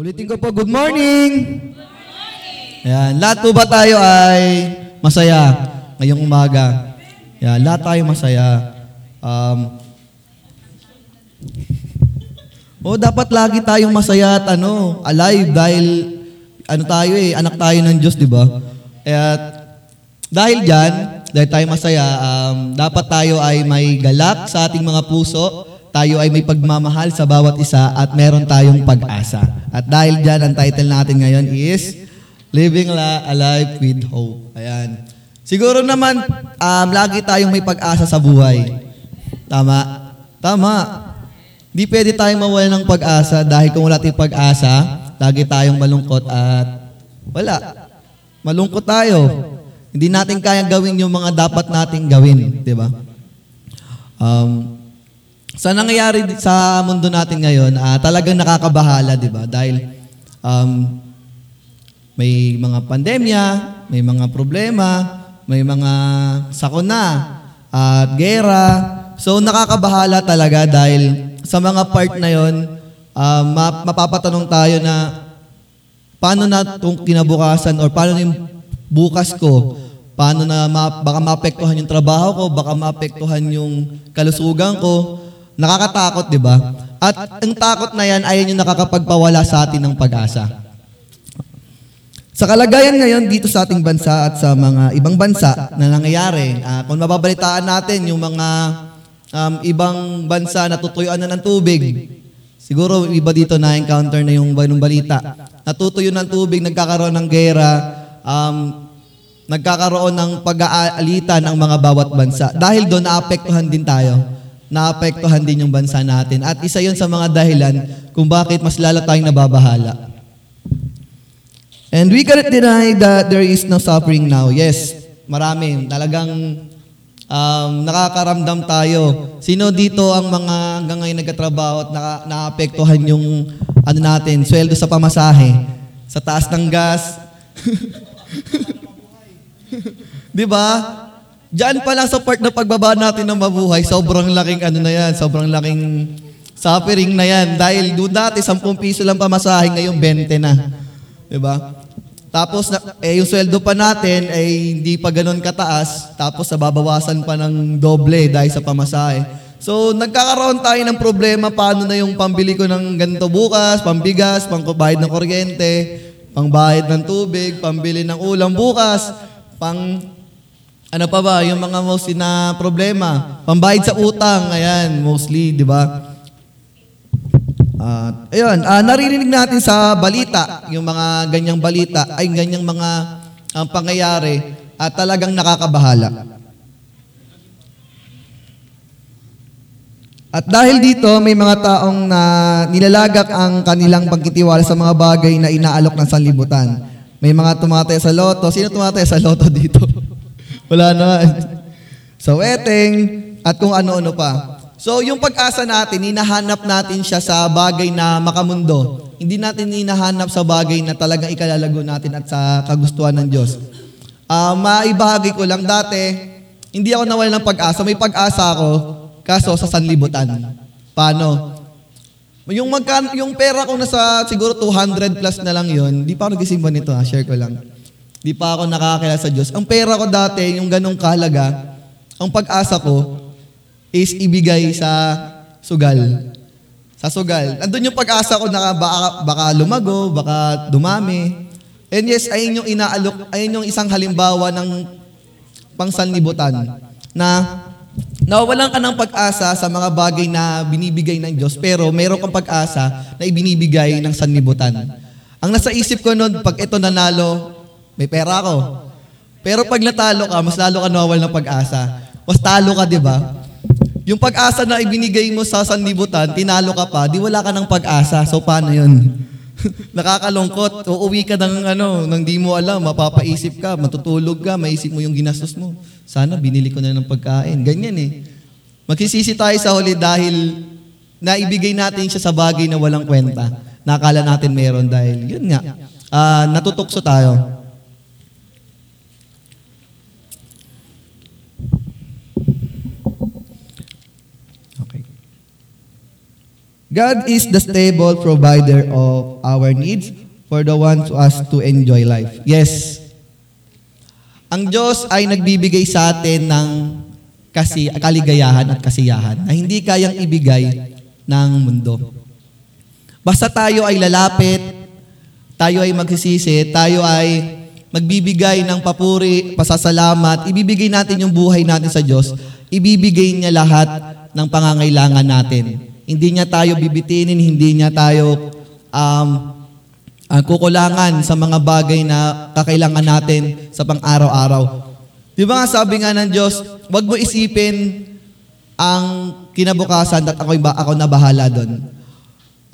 Ulitin ko po, good morning! Ayan, lahat po ba tayo ay masaya ngayong umaga? Ayan, lahat tayo masaya. Um, oh, dapat lagi tayong masaya at ano, alive dahil ano tayo eh, anak tayo ng Diyos, di ba? At dahil dyan, dahil tayo masaya, um, dapat tayo ay may galak sa ating mga puso, tayo ay may pagmamahal sa bawat isa at meron tayong pag-asa. At dahil dyan, ang title natin ngayon is Living La Alive with Hope. Ayan. Siguro naman, um, lagi tayong may pag-asa sa buhay. Tama? Tama. Di pwede tayong mawala ng pag-asa dahil kung wala tayong pag-asa, lagi tayong malungkot at wala. Malungkot tayo. Hindi natin kayang gawin yung mga dapat nating gawin, di ba? Um, sa nangyayari sa mundo natin ngayon, ah, talagang nakakabahala, di ba? Dahil um, may mga pandemya, may mga problema, may mga sakuna, at gera. So nakakabahala talaga dahil sa mga part na yon, ah, ma- mapapatanong tayo na paano na itong kinabukasan or paano na yung bukas ko, paano na ma- baka maapektuhan yung trabaho ko, baka maapektuhan yung kalusugan ko. Nakakatakot, di ba? At ang takot na yan ay yung nakakapagpawala sa atin ng pag-asa. Sa kalagayan ngayon dito sa ating bansa at sa mga ibang bansa na nangyayari, ah, kung mababalitaan natin yung mga um, ibang bansa na tutuyuan na ng tubig, siguro iba dito na-encounter na yung balita. Natutuyo ng tubig, nagkakaroon ng gera, um, nagkakaroon ng pag-aalitan ang mga bawat bansa. Dahil doon, naapektuhan din tayo. Naapektuhan din yung bansa natin. At isa yun sa mga dahilan kung bakit mas lalo tayong nababahala. And we cannot deny that there is no suffering now. Yes, marami. Talagang um, nakakaramdam tayo. Sino dito ang mga hanggang ngayon nagkatrabaho at naka, naapektuhan yung ano natin, sweldo sa pamasahe, sa taas ng gas. Di ba? Diyan pa lang sa part na pagbaba natin ng mabuhay, sobrang laking ano na yan, sobrang laking suffering na yan. Dahil doon dati, 10 piso lang pamasahe, ngayon 20 na. Ba? Tapos, na, eh, yung sweldo pa natin ay hindi pa ganun kataas. Tapos, nababawasan pa ng doble dahil sa pamasahe. So, nagkakaroon tayo ng problema paano na yung pambili ko ng ganito bukas, pambigas, pangbayad ng kuryente, pangbayad ng tubig, pambili ng ulam bukas, pang ano pa ba, yung mga mostly na problema, pambayad sa utang, ayan, mostly, di ba? At ayun, ah, naririnig natin sa balita, yung mga ganyang balita, ay ganyang mga ang pangyayari at talagang nakakabahala. At dahil dito, may mga taong na nilalagak ang kanilang pagkitiwala sa mga bagay na inaalok ng sanlibutan. May mga tumataya sa loto. Sino tumataya sa loto dito? Wala na. Sa wedding at kung ano-ano pa. So, yung pag-asa natin, hinahanap natin siya sa bagay na makamundo. Hindi natin hinahanap sa bagay na talagang ikalalago natin at sa kagustuhan ng Diyos. Ah, maibahagi ko lang dati, hindi ako nawala ng pag-asa. May pag-asa ako, kaso sa sanlibutan. Paano? Yung magkan yung pera ko nasa siguro 200 plus na lang yon, di pa ako nagisimba nito ha, share ko lang. Di pa ako nakakilala sa Diyos. Ang pera ko dati, yung ganong kahalaga, ang pag-asa ko is ibigay sa sugal. Sa sugal. Andun yung pag-asa ko na baka, baka lumago, baka dumami. And yes, ayun yung inaalok, ayun yung isang halimbawa ng pangsanlibutan na nawawalan ka ng pag-asa sa mga bagay na binibigay ng Diyos, pero meron kang pag-asa na ibinibigay ng sanlibutan. Ang nasa isip ko noon, pag ito nanalo, may pera ako. Pero pag natalo ka, mas lalo ka nawawal ng pag-asa. Mas talo ka, di ba? Yung pag-asa na ibinigay mo sa sanlibutan, tinalo ka pa, di wala ka ng pag-asa. So, paano yun? Nakakalungkot. Uuwi ka ng ano, nang di mo alam, mapapaisip ka, matutulog ka, maisip mo yung ginastos mo. Sana binili ko na ng pagkain. Ganyan eh. Magsisisi tayo sa huli dahil naibigay natin siya sa bagay na walang kwenta. Nakala natin meron dahil, yun nga, ah, natutukso tayo. Okay. God is the stable provider of our needs for the ones who us to enjoy life. Yes. Ang Diyos ay nagbibigay sa atin ng kasi, kaligayahan at kasiyahan na hindi kayang ibigay ng mundo. Basta tayo ay lalapit, tayo ay magsisisi, tayo ay magbibigay ng papuri, pasasalamat, ibibigay natin yung buhay natin sa Diyos, ibibigay niya lahat ng pangangailangan natin. Hindi niya tayo bibitinin, hindi niya tayo um, uh, kukulangan sa mga bagay na kakailangan natin sa pang-araw-araw. Di ba nga sabi nga ng Diyos, wag mo isipin ang kinabukasan at ako, ako na bahala doon.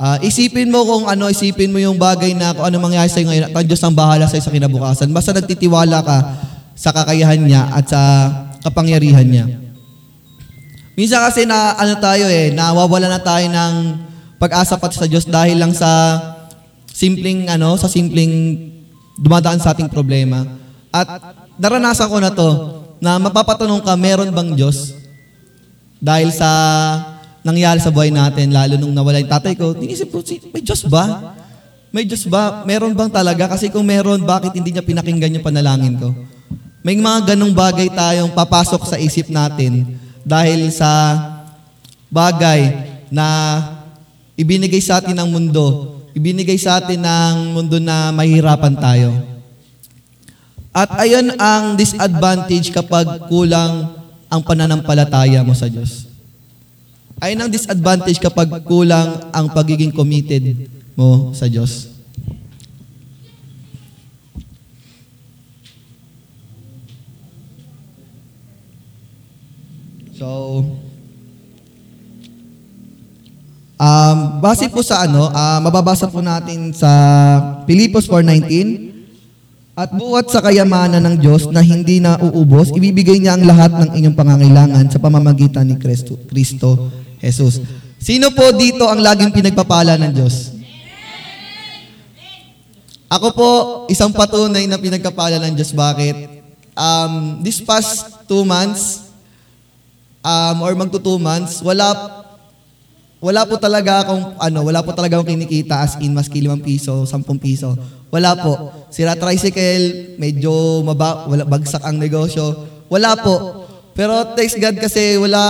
Uh, isipin mo kung ano, isipin mo yung bagay na kung ano mangyayari sa'yo ngayon at ang Diyos ang bahala sa'yo sa kinabukasan. Basta nagtitiwala ka sa kakayahan niya at sa kapangyarihan niya. Minsan kasi na ano tayo eh, nawawala na tayo ng pag-asa pati sa Diyos dahil lang sa simpleng ano, sa simpleng dumadaan sa ating problema. At naranasan ko na to na mapapatanong ka, meron bang Diyos? Dahil sa nangyari sa buhay natin, lalo nung nawala yung tatay ko, tinisip ko, may Diyos ba? May Diyos ba? Meron bang talaga? Kasi kung meron, bakit hindi niya pinakinggan yung panalangin ko? May mga ganong bagay tayong papasok sa isip natin dahil sa bagay na ibinigay sa atin ng mundo, ibinigay sa atin ng mundo na mahirapan tayo. At ayon ang disadvantage kapag kulang ang pananampalataya mo sa Diyos. Ayun ang disadvantage kapag kulang ang pagiging committed mo sa Diyos. So, um, base po sa ano, uh, mababasa po natin sa Pilipos 4.19, at buwat sa kayamanan ng Diyos na hindi na uubos, ibibigay niya ang lahat ng inyong pangangailangan sa pamamagitan ni Kristo, Kristo Jesus. Sino po dito ang laging pinagpapala ng Diyos? Ako po, isang patunay na pinagpapala ng Diyos. Bakit? Um, this past two months, um, or magto two months, wala, wala po talaga akong, ano, wala po talaga akong kinikita as in maski 5 piso, 10 piso. Wala po. Sira tricycle, medyo maba, wala, bagsak ang negosyo. Wala po. Pero thanks God kasi wala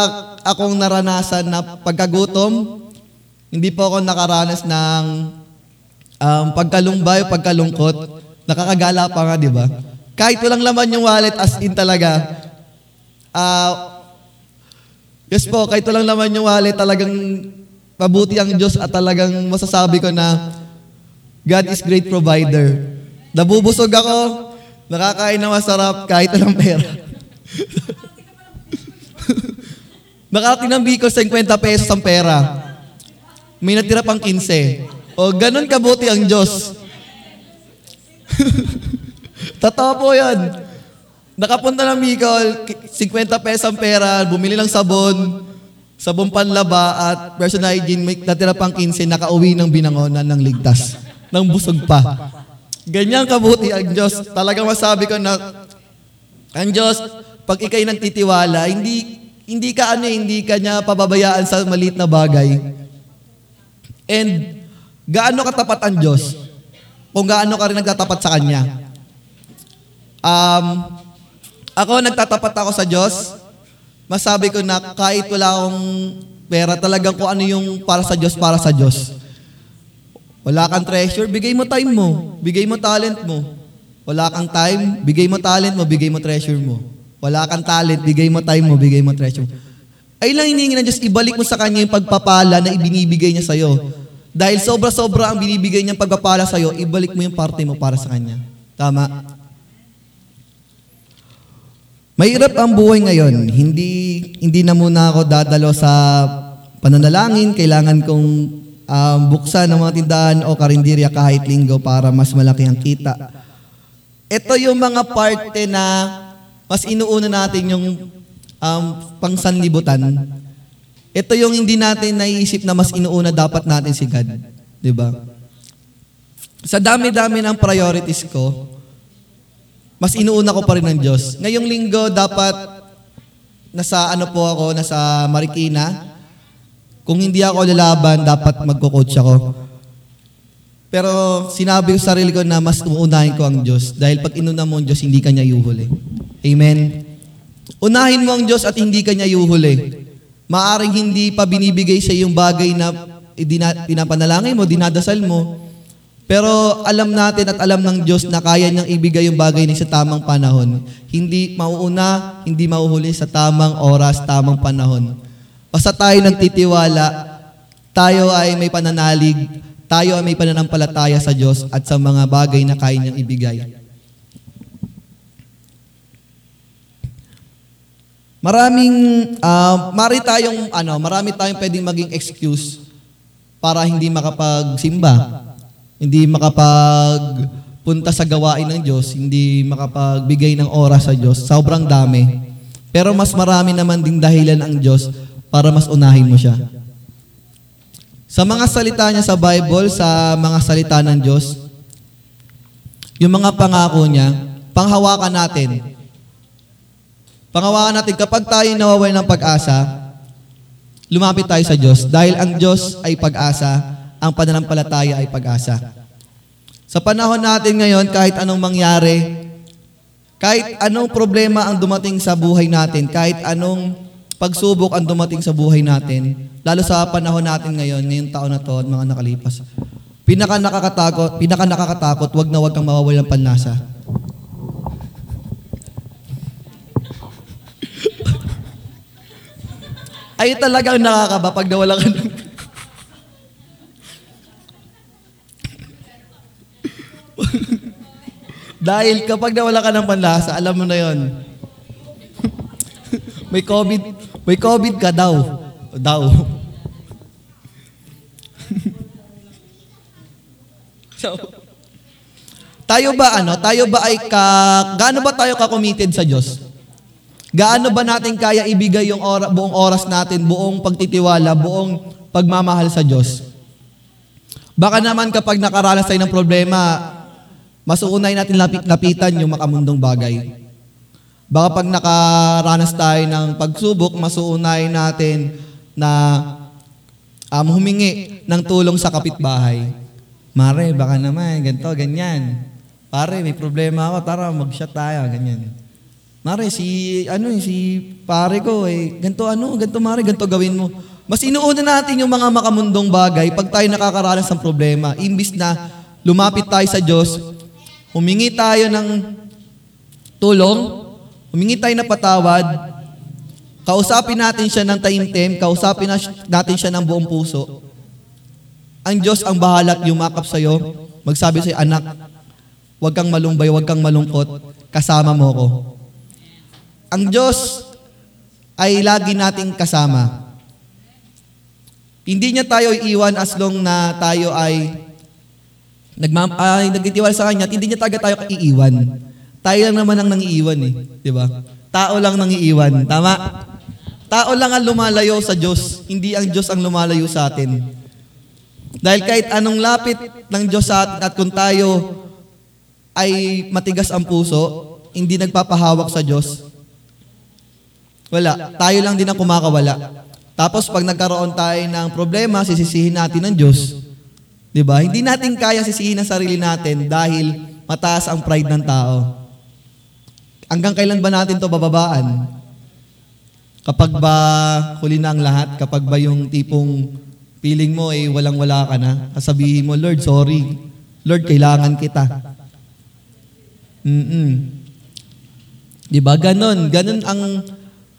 akong naranasan na pagkagutom. Hindi po ako nakaranas ng um, pagkalumbay, pagkalungkot. Nakakagala pa nga, di ba? Kahit walang laman yung wallet, as in talaga, uh, Yes po, kahit lang naman yung wallet, talagang mabuti ang Diyos at talagang masasabi ko na God is great provider. Nabubusog ako, nakakain na masarap kahit walang pera. Nakarating ng Bicol, 50 pesos ang pera. May natira pang 15. O, ganun kabuti ang Diyos. Totoo po yan. Nakapunta ng Bicol, 50 pesos ang pera, bumili ng sabon, sabon panlaba at personal hygiene, may natira pang 15, nakauwi ng binangonan ng ligtas. Nang busog pa. Ganyan kabuti ang Diyos. Talaga masabi ko na ang Diyos, pag ikay nagtitiwala, hindi hindi ka ano, hindi ka niya pababayaan sa maliit na bagay. And gaano katapat ang Diyos? Kung gaano ka rin nagtatapat sa Kanya. Um, ako, nagtatapat ako sa Diyos. Masabi ko na kahit wala akong pera, talagang kung ano yung para sa Diyos, para sa Diyos. Wala kang treasure, bigay mo time mo. Bigay mo talent mo. Wala kang time, bigay mo talent mo, bigay mo treasure mo. Wala kang talent, bigay mo time mo, bigay mo treasure mo. Ay lang hiningi ng Diyos, ibalik mo sa Kanya yung pagpapala na ibinibigay niya sa'yo. Dahil sobra-sobra ang binibigay niyang pagpapala sa'yo, ibalik mo yung parte mo para sa Kanya. Tama? Mahirap ang buhay ngayon. Hindi hindi na muna ako dadalo sa pananalangin. Kailangan kong um, buksan ng mga tindahan o karinderya kahit linggo para mas malaki ang kita. Ito yung mga parte na mas inuuna natin yung um, pangsanlibutan. Ito yung hindi natin naiisip na mas inuuna dapat natin si God. Di ba? Sa dami-dami ng priorities ko, mas inuuna ko pa rin ng Diyos. Ngayong linggo, dapat nasa ano po ako, nasa Marikina. Kung hindi ako lalaban, dapat magko-coach ako. Pero sinabi ko sa sarili ko na mas uunahin ko ang Diyos. Dahil pag inuna mo ang Diyos, hindi ka niya yuhuli. Amen? Unahin mo ang Diyos at hindi ka niya yuhuli. Maaring hindi pa binibigay sa yung bagay na pinapanalangin mo, dinadasal mo. Pero alam natin at alam ng Diyos na kaya niyang ibigay yung bagay ni sa tamang panahon. Hindi mauuna, hindi mauhuli sa tamang oras, tamang panahon. Basta tayo nagtitiwala, tayo ay may pananalig, tayo ay may pananampalataya sa Diyos at sa mga bagay na kaya niyang ibigay. Maraming, ah, mari tayong, ano, marami tayong pwedeng maging excuse para hindi makapagsimba, hindi makapagpunta sa gawain ng Diyos, hindi makapagbigay ng oras sa Diyos. Sobrang dami. Pero mas marami naman ding dahilan ang Diyos para mas unahin mo siya. Sa mga salita niya sa Bible, sa mga salita ng Diyos, yung mga pangako niya, panghawakan natin. Panghawakan natin, kapag tayo nawawala ng pag-asa, lumapit tayo sa Diyos. Dahil ang Diyos ay pag-asa, ang pananampalataya ay pag-asa. Sa panahon natin ngayon, kahit anong mangyari, kahit anong problema ang dumating sa buhay natin, kahit anong pagsubok ang dumating sa buhay natin, lalo sa panahon natin ngayon, ngayong taon na to at mga nakalipas, pinaka nakakatakot, pinaka nakakatakot, wag na wag kang mawawala ng panlasa. Ay talagang nakakaba pag nawala ka ng... Dahil kapag nawala ka ng panlasa, alam mo na yon. may COVID, may COVID ka daw. Daw. so, tayo ba ano, tayo ba ay ka, gaano ba tayo ka-committed sa Diyos? Gaano ba natin kaya ibigay yung ora, buong oras natin, buong pagtitiwala, buong pagmamahal sa Diyos? Baka naman kapag nakaranas tayo ng problema, mas uunay natin lapit, lapitan yung makamundong bagay. Baka pag nakaranas tayo ng pagsubok, mas natin na um, humingi ng tulong sa kapitbahay. Mare, baka naman, ganito, ganyan. Pare, may problema ako, tara, mag-shot tayo, ganyan. Mare, si, ano eh, si pare ko, eh, ganito, ano, ganito, mare, ganito gawin mo. Mas inuuna natin yung mga makamundong bagay pag tayo nakakaranas ng problema. Imbis na lumapit tayo sa Diyos, humingi tayo ng tulong, humingi tayo ng patawad, kausapin natin siya ng taimtim, kausapin na- natin siya ng buong puso. Ang Diyos ang bahalat yumakap sa'yo, magsabi sa'yo, anak, huwag kang malumbay, huwag kang malungkot, kasama mo ko. Ang Diyos ay lagi nating kasama. Hindi niya tayo iiwan as long na tayo ay nagmam ay nagtitiwala sa kanya, at hindi niya taga tayo iiwan. Tayo lang naman ang nangiiwan eh, 'di ba? Tao lang nangiiwan, tama? Tao lang ang lumalayo sa Diyos, hindi ang Diyos ang lumalayo sa atin. Dahil kahit anong lapit ng Diyos sa atin at kung tayo ay matigas ang puso, hindi nagpapahawak sa Diyos, wala. Tayo lang din ang kumakawala. Tapos pag nagkaroon tayo ng problema, sisisihin natin ng Diyos. 'Di ba? Hindi natin kaya sisihin ang sarili natin dahil mataas ang pride ng tao. Hanggang kailan ba natin 'to bababaan? Kapag ba huli na ang lahat, kapag ba yung tipong feeling mo ay walang-wala ka na, kasabihin mo, Lord, sorry. Lord, kailangan kita. Mm-mm. Di ba? Ganon. Ganon ang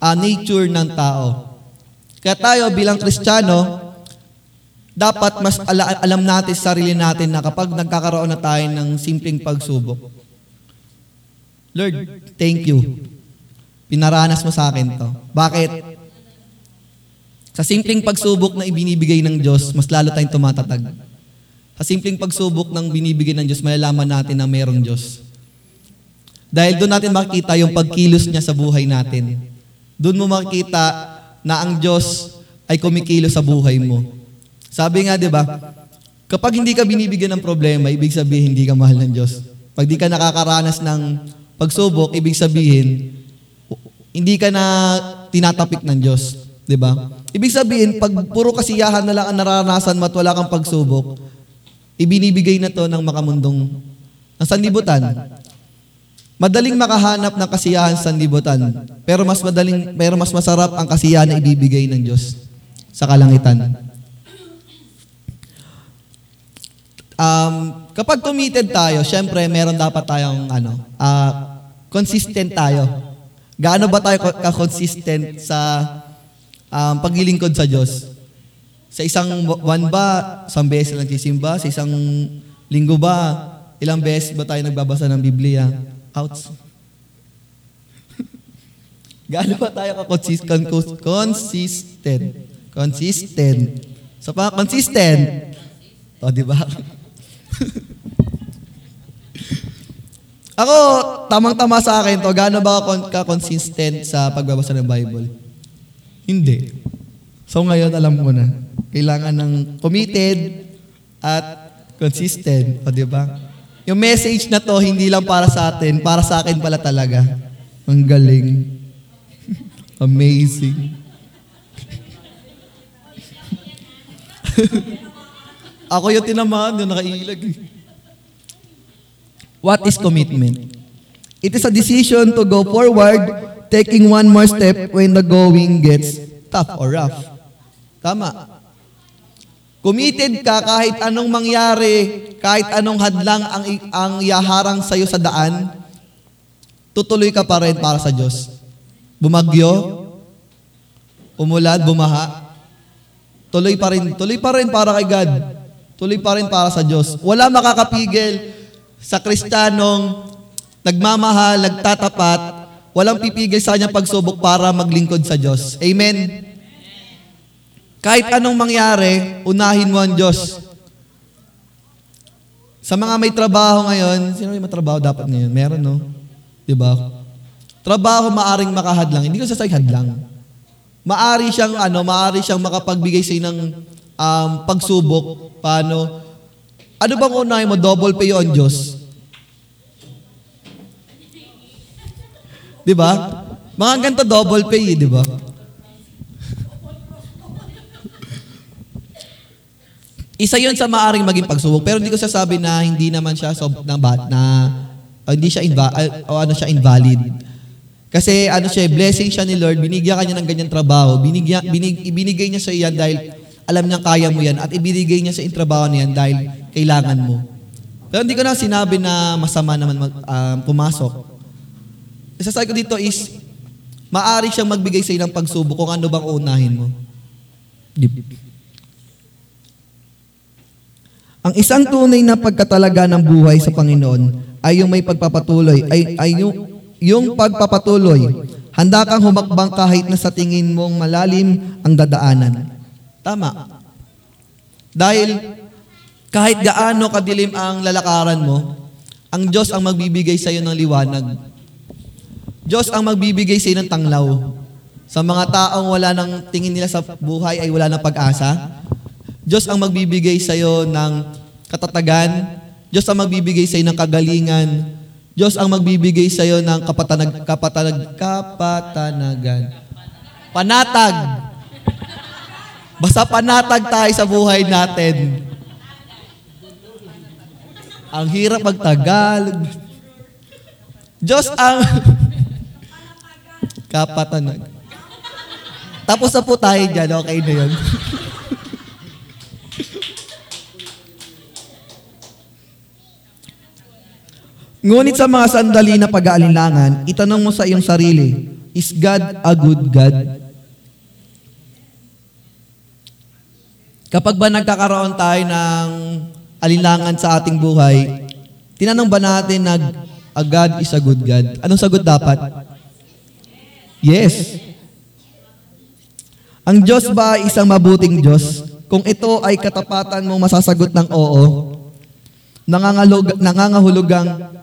ah, nature ng tao. Kaya tayo bilang Kristiyano, dapat mas ala- alam natin sa sarili natin na kapag nagkakaroon na tayo ng simpleng pagsubok, Lord, thank you. Pinaranas mo sa akin to. Bakit? Sa simpleng pagsubok na ibinibigay ng Diyos, mas lalo tayong tumatatag. Sa simpleng pagsubok ng binibigay ng Diyos, malalaman natin na mayroong Diyos. Dahil doon natin makikita yung pagkilos niya sa buhay natin. Doon mo makikita na ang Diyos ay kumikilos sa buhay mo. Sabi nga, di ba, kapag hindi ka binibigyan ng problema, ibig sabihin hindi ka mahal ng Diyos. Pag di ka nakakaranas ng pagsubok, ibig sabihin, hindi ka na tinatapik ng Diyos. Di ba? Ibig sabihin, pag puro kasiyahan na lang ang nararanasan mo at wala kang pagsubok, ibinibigay na to ng makamundong ng sanlibutan. Madaling makahanap ng kasiyahan sa sanlibutan, pero mas madaling pero mas masarap ang kasiyahan na ibibigay ng Diyos sa kalangitan. Um, kapag committed tayo, syempre meron dapat tayong ano, ah, consistent tayo. Gaano ba tayo ka- ka-consistent sa um, paglilingkod sa Diyos? Sa isang buwan ba, isang beses lang sisimba? Sa isang linggo ba, ilang beses ba tayo nagbabasa ng Biblia? Outs. Gaano ba tayo ka-consistent? Consistent. Consistent. Sa pa, consistent. O, di ba? Ako, tamang-tama sa akin to. Gaano ba ako ka-consistent sa pagbabasa ng Bible? Hindi. So ngayon, alam ko na. Kailangan ng committed at consistent. O, di ba? Yung message na to, hindi lang para sa atin, para sa akin pala talaga. Ang galing. Amazing. Ako yung tinamaan, yung nakailag. What is commitment? It is a decision to go forward, taking one more step when the going gets tough or rough. Tama. Committed ka kahit anong mangyari, kahit anong hadlang ang, ang yaharang sa'yo sa daan, tutuloy ka pa rin para sa Diyos. Bumagyo, umulad, bumaha, tuloy pa rin, tuloy pa rin para kay God. Tuloy pa rin para sa Diyos. Wala makakapigil sa Kristiyanong nagmamahal, nagtatapat, walang pipigil sa kanyang pagsubok para maglingkod sa Diyos. Amen? Kahit anong mangyari, unahin mo ang Diyos. Sa mga may trabaho ngayon, sino may matrabaho dapat ngayon? Meron, no? Di ba? Trabaho maaring makahadlang. Hindi ko sasay hadlang. Maari siyang ano, maari siyang makapagbigay sa ng um, pagsubok. Paano? Ano bang unahin mo? Double pay on Diyos. Di ba? Mga ganito double pay, eh, di ba? Isa yun sa maaring maging pagsubok. Pero hindi ko sasabi na hindi naman siya sob na bad na o hindi siya inva, o ano siya invalid. Kasi ano siya, blessing siya ni Lord, binigyan kanya ng ganyan trabaho, binigyan, binig, ibinigay niya sa iyan dahil alam niyang kaya mo yan at ibinigay niya sa in trabaho niyan dahil kailangan mo. Pero hindi ko na sinabi na masama naman um, pumasok. Isasabi ko dito is, maari siyang magbigay sa ilang pagsubok kung ano bang unahin mo. Dip. Ang isang tunay na pagkatalaga ng buhay sa Panginoon ay yung may pagpapatuloy, ay, ay yung, yung pagpapatuloy. Handa kang humakbang kahit na sa tingin mong malalim ang dadaanan. Tama. Dahil kahit gaano kadilim ang lalakaran mo, ang Diyos ang magbibigay sa iyo ng liwanag. Diyos ang magbibigay sa iyo ng tanglaw. Sa mga taong wala nang tingin nila sa buhay ay wala nang pag-asa, Diyos ang magbibigay sa iyo ng katatagan. Diyos ang magbibigay sa iyo ng kagalingan. Diyos ang magbibigay sa iyo ng kapatanag, kapatanag, kapatanagan. Panatag. Basta panatag tayo sa buhay natin. Ang hirap magtagalog. Diyos ang kapatanag. Tapos na po tayo dyan, okay na yun. Ngunit sa mga sandali na pag-aalinlangan, itanong mo sa iyong sarili, is God a good God? Kapag ba nagkakaroon tayo ng alinlangan sa ating buhay, tinanong ba natin na a God is a good God? Anong sagot dapat? Yes. Ang Diyos ba ay isang mabuting Diyos? Kung ito ay katapatan mong masasagot ng oo, nangangalug, nangangahulugang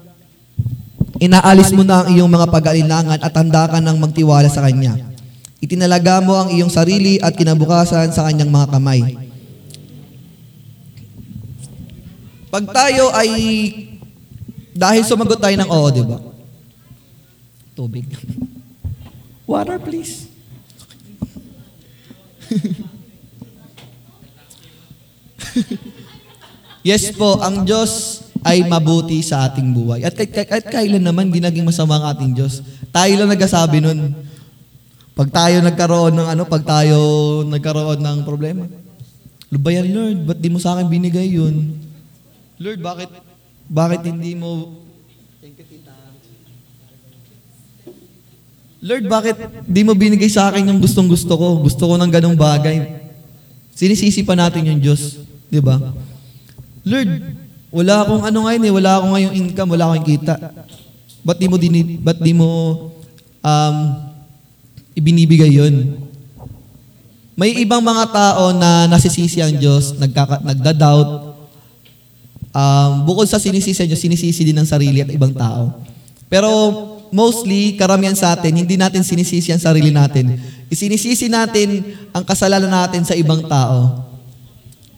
inaalis mo na ang iyong mga pag-alinlangan at handa ka ng magtiwala sa Kanya. Itinalaga mo ang iyong sarili at kinabukasan sa Kanyang mga kamay. Pag tayo ay, dahil sumagot tayo ng oo, di ba? Tubig. Water, please. yes po, ang Diyos ay mabuti sa ating buhay. At kahit, kahit kailan naman, di naging masama ang ating Diyos. Tayo lang nagkasabi nun. Pag tayo nagkaroon ng ano, pag tayo nagkaroon ng problema. Ano ba yan, Lord? Ba't di mo sa akin binigay yun? Lord, bakit, bakit hindi mo... Lord, bakit di mo binigay sa akin yung gustong gusto ko? Gusto ko ng ganong bagay. Sinisisi pa natin yung Diyos. Di ba? Lord, wala akong ano ngayon eh, wala akong ngayong income, wala akong kita. Ba't di mo, dini, ba't di mo um, ibinibigay yun? May ibang mga tao na nasisisi ang Diyos, nagkaka, nagda-doubt. Um, bukod sa sinisisi Diyos, sinisisi din ng sarili at ibang tao. Pero mostly, karamihan sa atin, hindi natin sinisisi ang sarili natin. Isinisisi natin ang kasalanan natin sa ibang tao.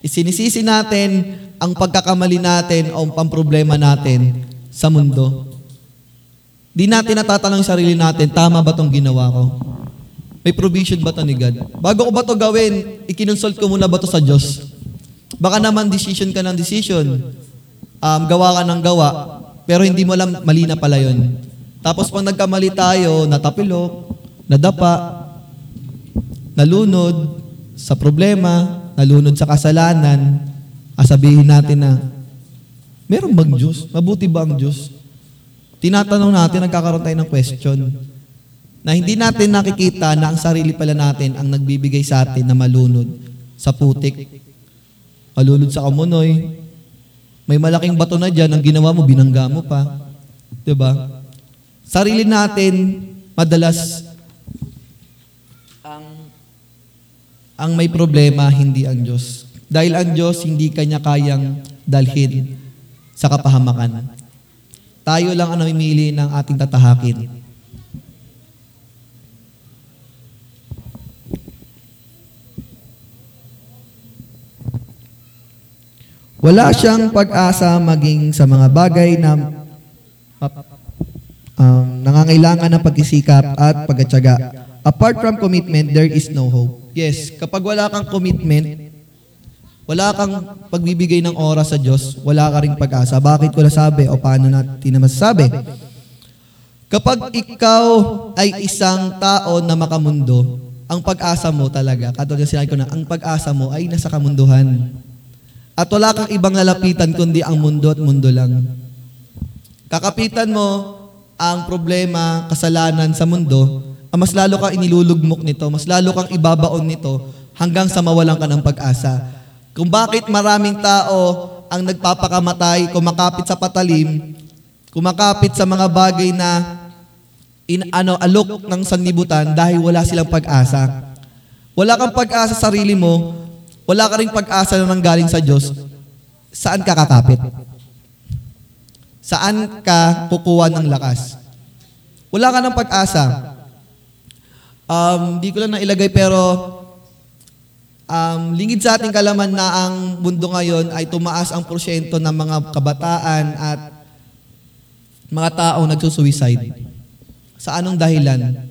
Isinisisi natin ang pagkakamali natin o ang problema natin sa mundo. Di natin natatanong sarili natin, tama ba tong ginawa ko? May provision ba to ni God? Bago ko ba to gawin, ikinonsult ko muna ba to sa Diyos? Baka naman decision ka ng decision. Um, gawa ka ng gawa, pero hindi mo alam, mali na pala yun. Tapos pag nagkamali tayo, natapilok, nadapa, nalunod sa problema, nalunod sa kasalanan, asabihin natin na, meron bang Diyos? Mabuti ba ang Diyos? Tinatanong natin, nagkakaroon tayo ng question na hindi natin nakikita na ang sarili pala natin ang nagbibigay sa atin na malunod sa putik, malunod sa kamunoy. May malaking bato na dyan, ang ginawa mo, binangga mo pa. ba? Sarili natin, madalas, ang, ang may problema, hindi ang Diyos. Dahil ang Diyos, hindi Kanya kayang dalhin sa kapahamakan. Tayo lang ang namimili ng ating tatahakin. Wala siyang pag-asa maging sa mga bagay na um, nangangailangan ng pagkisikap at pagkatsaga. Apart from commitment, there is no hope. Yes, kapag wala kang commitment, wala kang pagbibigay ng oras sa Diyos, wala ka ring pag-asa. Bakit ko nasabi o paano natin na masasabi? Kapag ikaw ay isang tao na makamundo, ang pag-asa mo talaga, katulad sinabi ko na, ang pag-asa mo ay nasa kamunduhan. At wala kang ibang lalapitan kundi ang mundo at mundo lang. Kakapitan mo ang problema, kasalanan sa mundo, ang mas lalo kang inilulugmok nito, mas lalo kang ibabaon nito hanggang sa mawalan ka ng pag-asa. Kung bakit maraming tao ang nagpapakamatay, kumakapit sa patalim, kumakapit sa mga bagay na in, ano, alok ng sanlibutan dahil wala silang pag-asa. Wala kang pag-asa sa sarili mo, wala ka rin pag-asa na nanggaling sa Diyos, saan ka kakapit? Saan ka kukuha ng lakas? Wala ka ng pag-asa. Um, di ko lang nailagay pero um, lingid sa ating kalaman na ang mundo ngayon ay tumaas ang porsyento ng mga kabataan at mga tao nagsusuicide. Sa anong dahilan?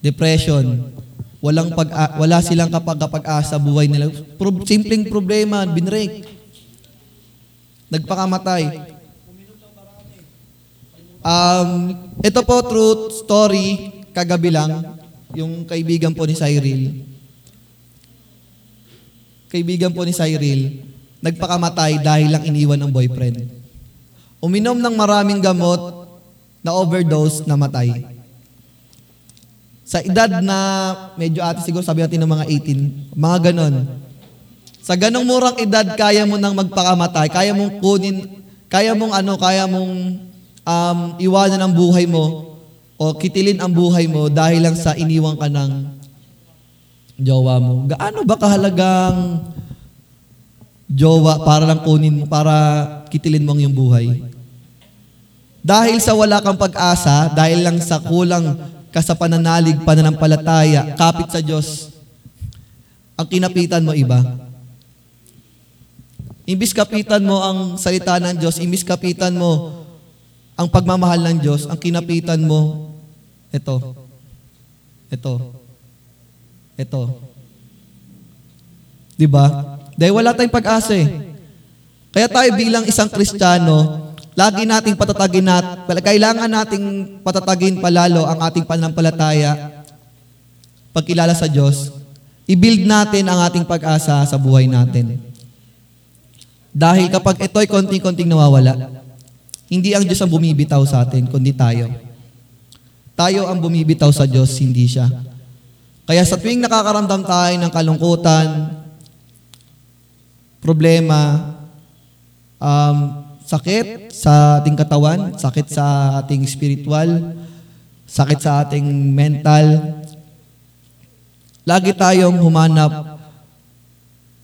Depression. Walang pag wala silang kapag-asa buhay nila. Pro- simpleng problema, binrake. Nagpakamatay. Um, ito po true story kagabi lang yung kaibigan po ni Cyril. Kaibigan po ni Cyril, nagpakamatay dahil lang iniwan ng boyfriend. Uminom ng maraming gamot na overdose, namatay. Sa edad na medyo ate siguro sabi natin ng mga 18, mga ganon. Sa ganong murang edad, kaya mo nang magpakamatay, kaya mong kunin, kaya mong ano, kaya mong um, iwanan ang buhay mo o kitilin ang buhay mo dahil lang sa iniwan ka ng jowa mo. Gaano ba kahalagang jowa para lang kunin mo, para kitilin mo ang iyong buhay? Dahil sa wala kang pag-asa, dahil lang sa kulang ka pananalig, pananampalataya, kapit sa Diyos, ang kinapitan mo iba. Imbis kapitan mo ang salita ng Diyos, imbis kapitan mo ang pagmamahal ng Diyos, ang kinapitan mo, ito, ito, ito, 'Di ba? Dahil wala tayong pag-asa eh. Kaya tayo bilang isang Kristiyano, lagi nating patatagin nat, kailangan nating patatagin palalo ang ating pananampalataya pagkilala sa Diyos. I-build natin ang ating pag-asa sa buhay natin. Dahil kapag ito'y konting-konting nawawala, hindi ang Diyos ang bumibitaw sa atin, kundi tayo. Tayo ang bumibitaw sa Diyos, hindi siya. Kaya sa tuwing nakakaramdam tayo ng kalungkutan, problema, um, sakit sa ating katawan, sakit sa ating spiritual, sakit sa ating mental, lagi tayong humanap,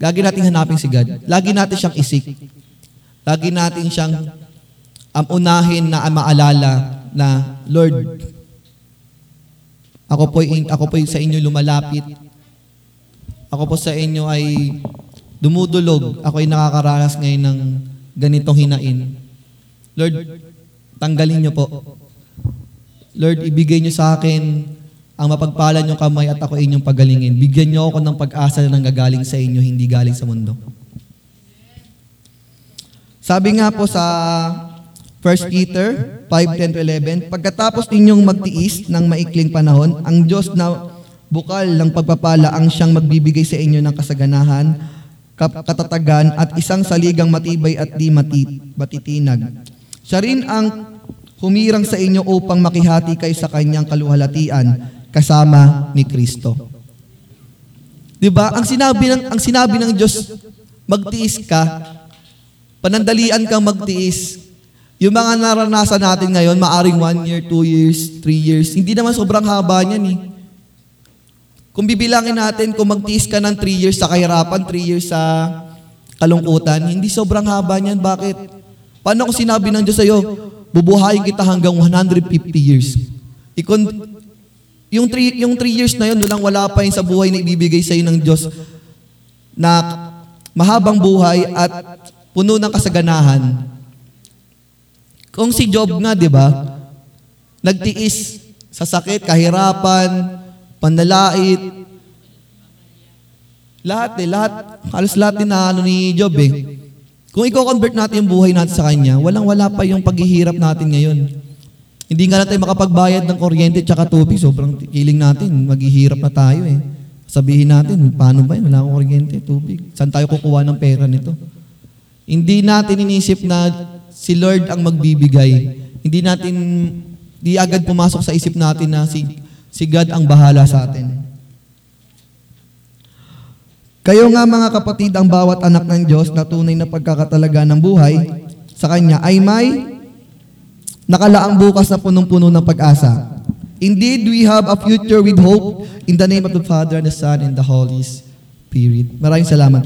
lagi nating hanapin si God. Lagi natin siyang isik. Lagi natin siyang um, unahin na maalala na, Lord, ako po, ako po sa inyo lumalapit. Ako po sa inyo ay dumudulog. Ako ay nakakaranas ngayon ng ganitong hinain. Lord, tanggalin niyo po. Lord, ibigay niyo sa akin ang mapagpala niyong kamay at ako inyong pagalingin. Bigyan niyo ako ng pag-asa na nanggagaling sa inyo, hindi galing sa mundo. Sabi nga po sa 1 Peter 5:10-11, pagkatapos ninyong magtiis ng maikling panahon, ang Diyos na bukal ng pagpapala ang siyang magbibigay sa inyo ng kasaganahan, katatagan at isang saligang matibay at di mati- matitinag. Siya rin ang humirang sa inyo upang makihati kayo sa kanyang kaluhalatian kasama ni Kristo. 'Di ba? Ang sinabi ng ang sinabi ng Diyos, magtiis ka. Panandalian kang magtiis. Yung mga naranasan natin ngayon, maaring one year, two years, three years, hindi naman sobrang haba niyan eh. Kung bibilangin natin, kung magtiis ka ng three years sa kahirapan, three years sa kalungkutan, hindi sobrang haba niyan. Bakit? Paano kung sinabi ng Diyos sa'yo, bubuhayin kita hanggang 150 years? Ikon, yung three, yung three years na yun, doon lang wala pa yun sa buhay na ibibigay sa'yo ng Diyos na mahabang buhay at puno ng kasaganahan. Kung si Job nga, di ba, nagtiis sa sakit, kahirapan, panlalait, lahat eh, lahat, halos lahat din na ano ni Job eh. Kung i-convert natin yung buhay natin sa Kanya, walang-wala pa yung paghihirap natin ngayon. Hindi nga natin makapagbayad ng kuryente at tubig. Sobrang kiling natin. Maghihirap na tayo eh. Sabihin natin, paano ba yun? Wala akong kuryente, tubig. Saan tayo kukuha ng pera nito? Hindi natin inisip na si Lord ang magbibigay. Hindi natin, di agad pumasok sa isip natin na si, si God ang bahala sa atin. Kayo nga mga kapatid, ang bawat anak ng Diyos na tunay na pagkakatalaga ng buhay sa Kanya ay may nakalaang bukas na punong-puno ng pag-asa. Indeed, we have a future with hope in the name of the Father, and the Son, and the Holy Spirit. Maraming salamat.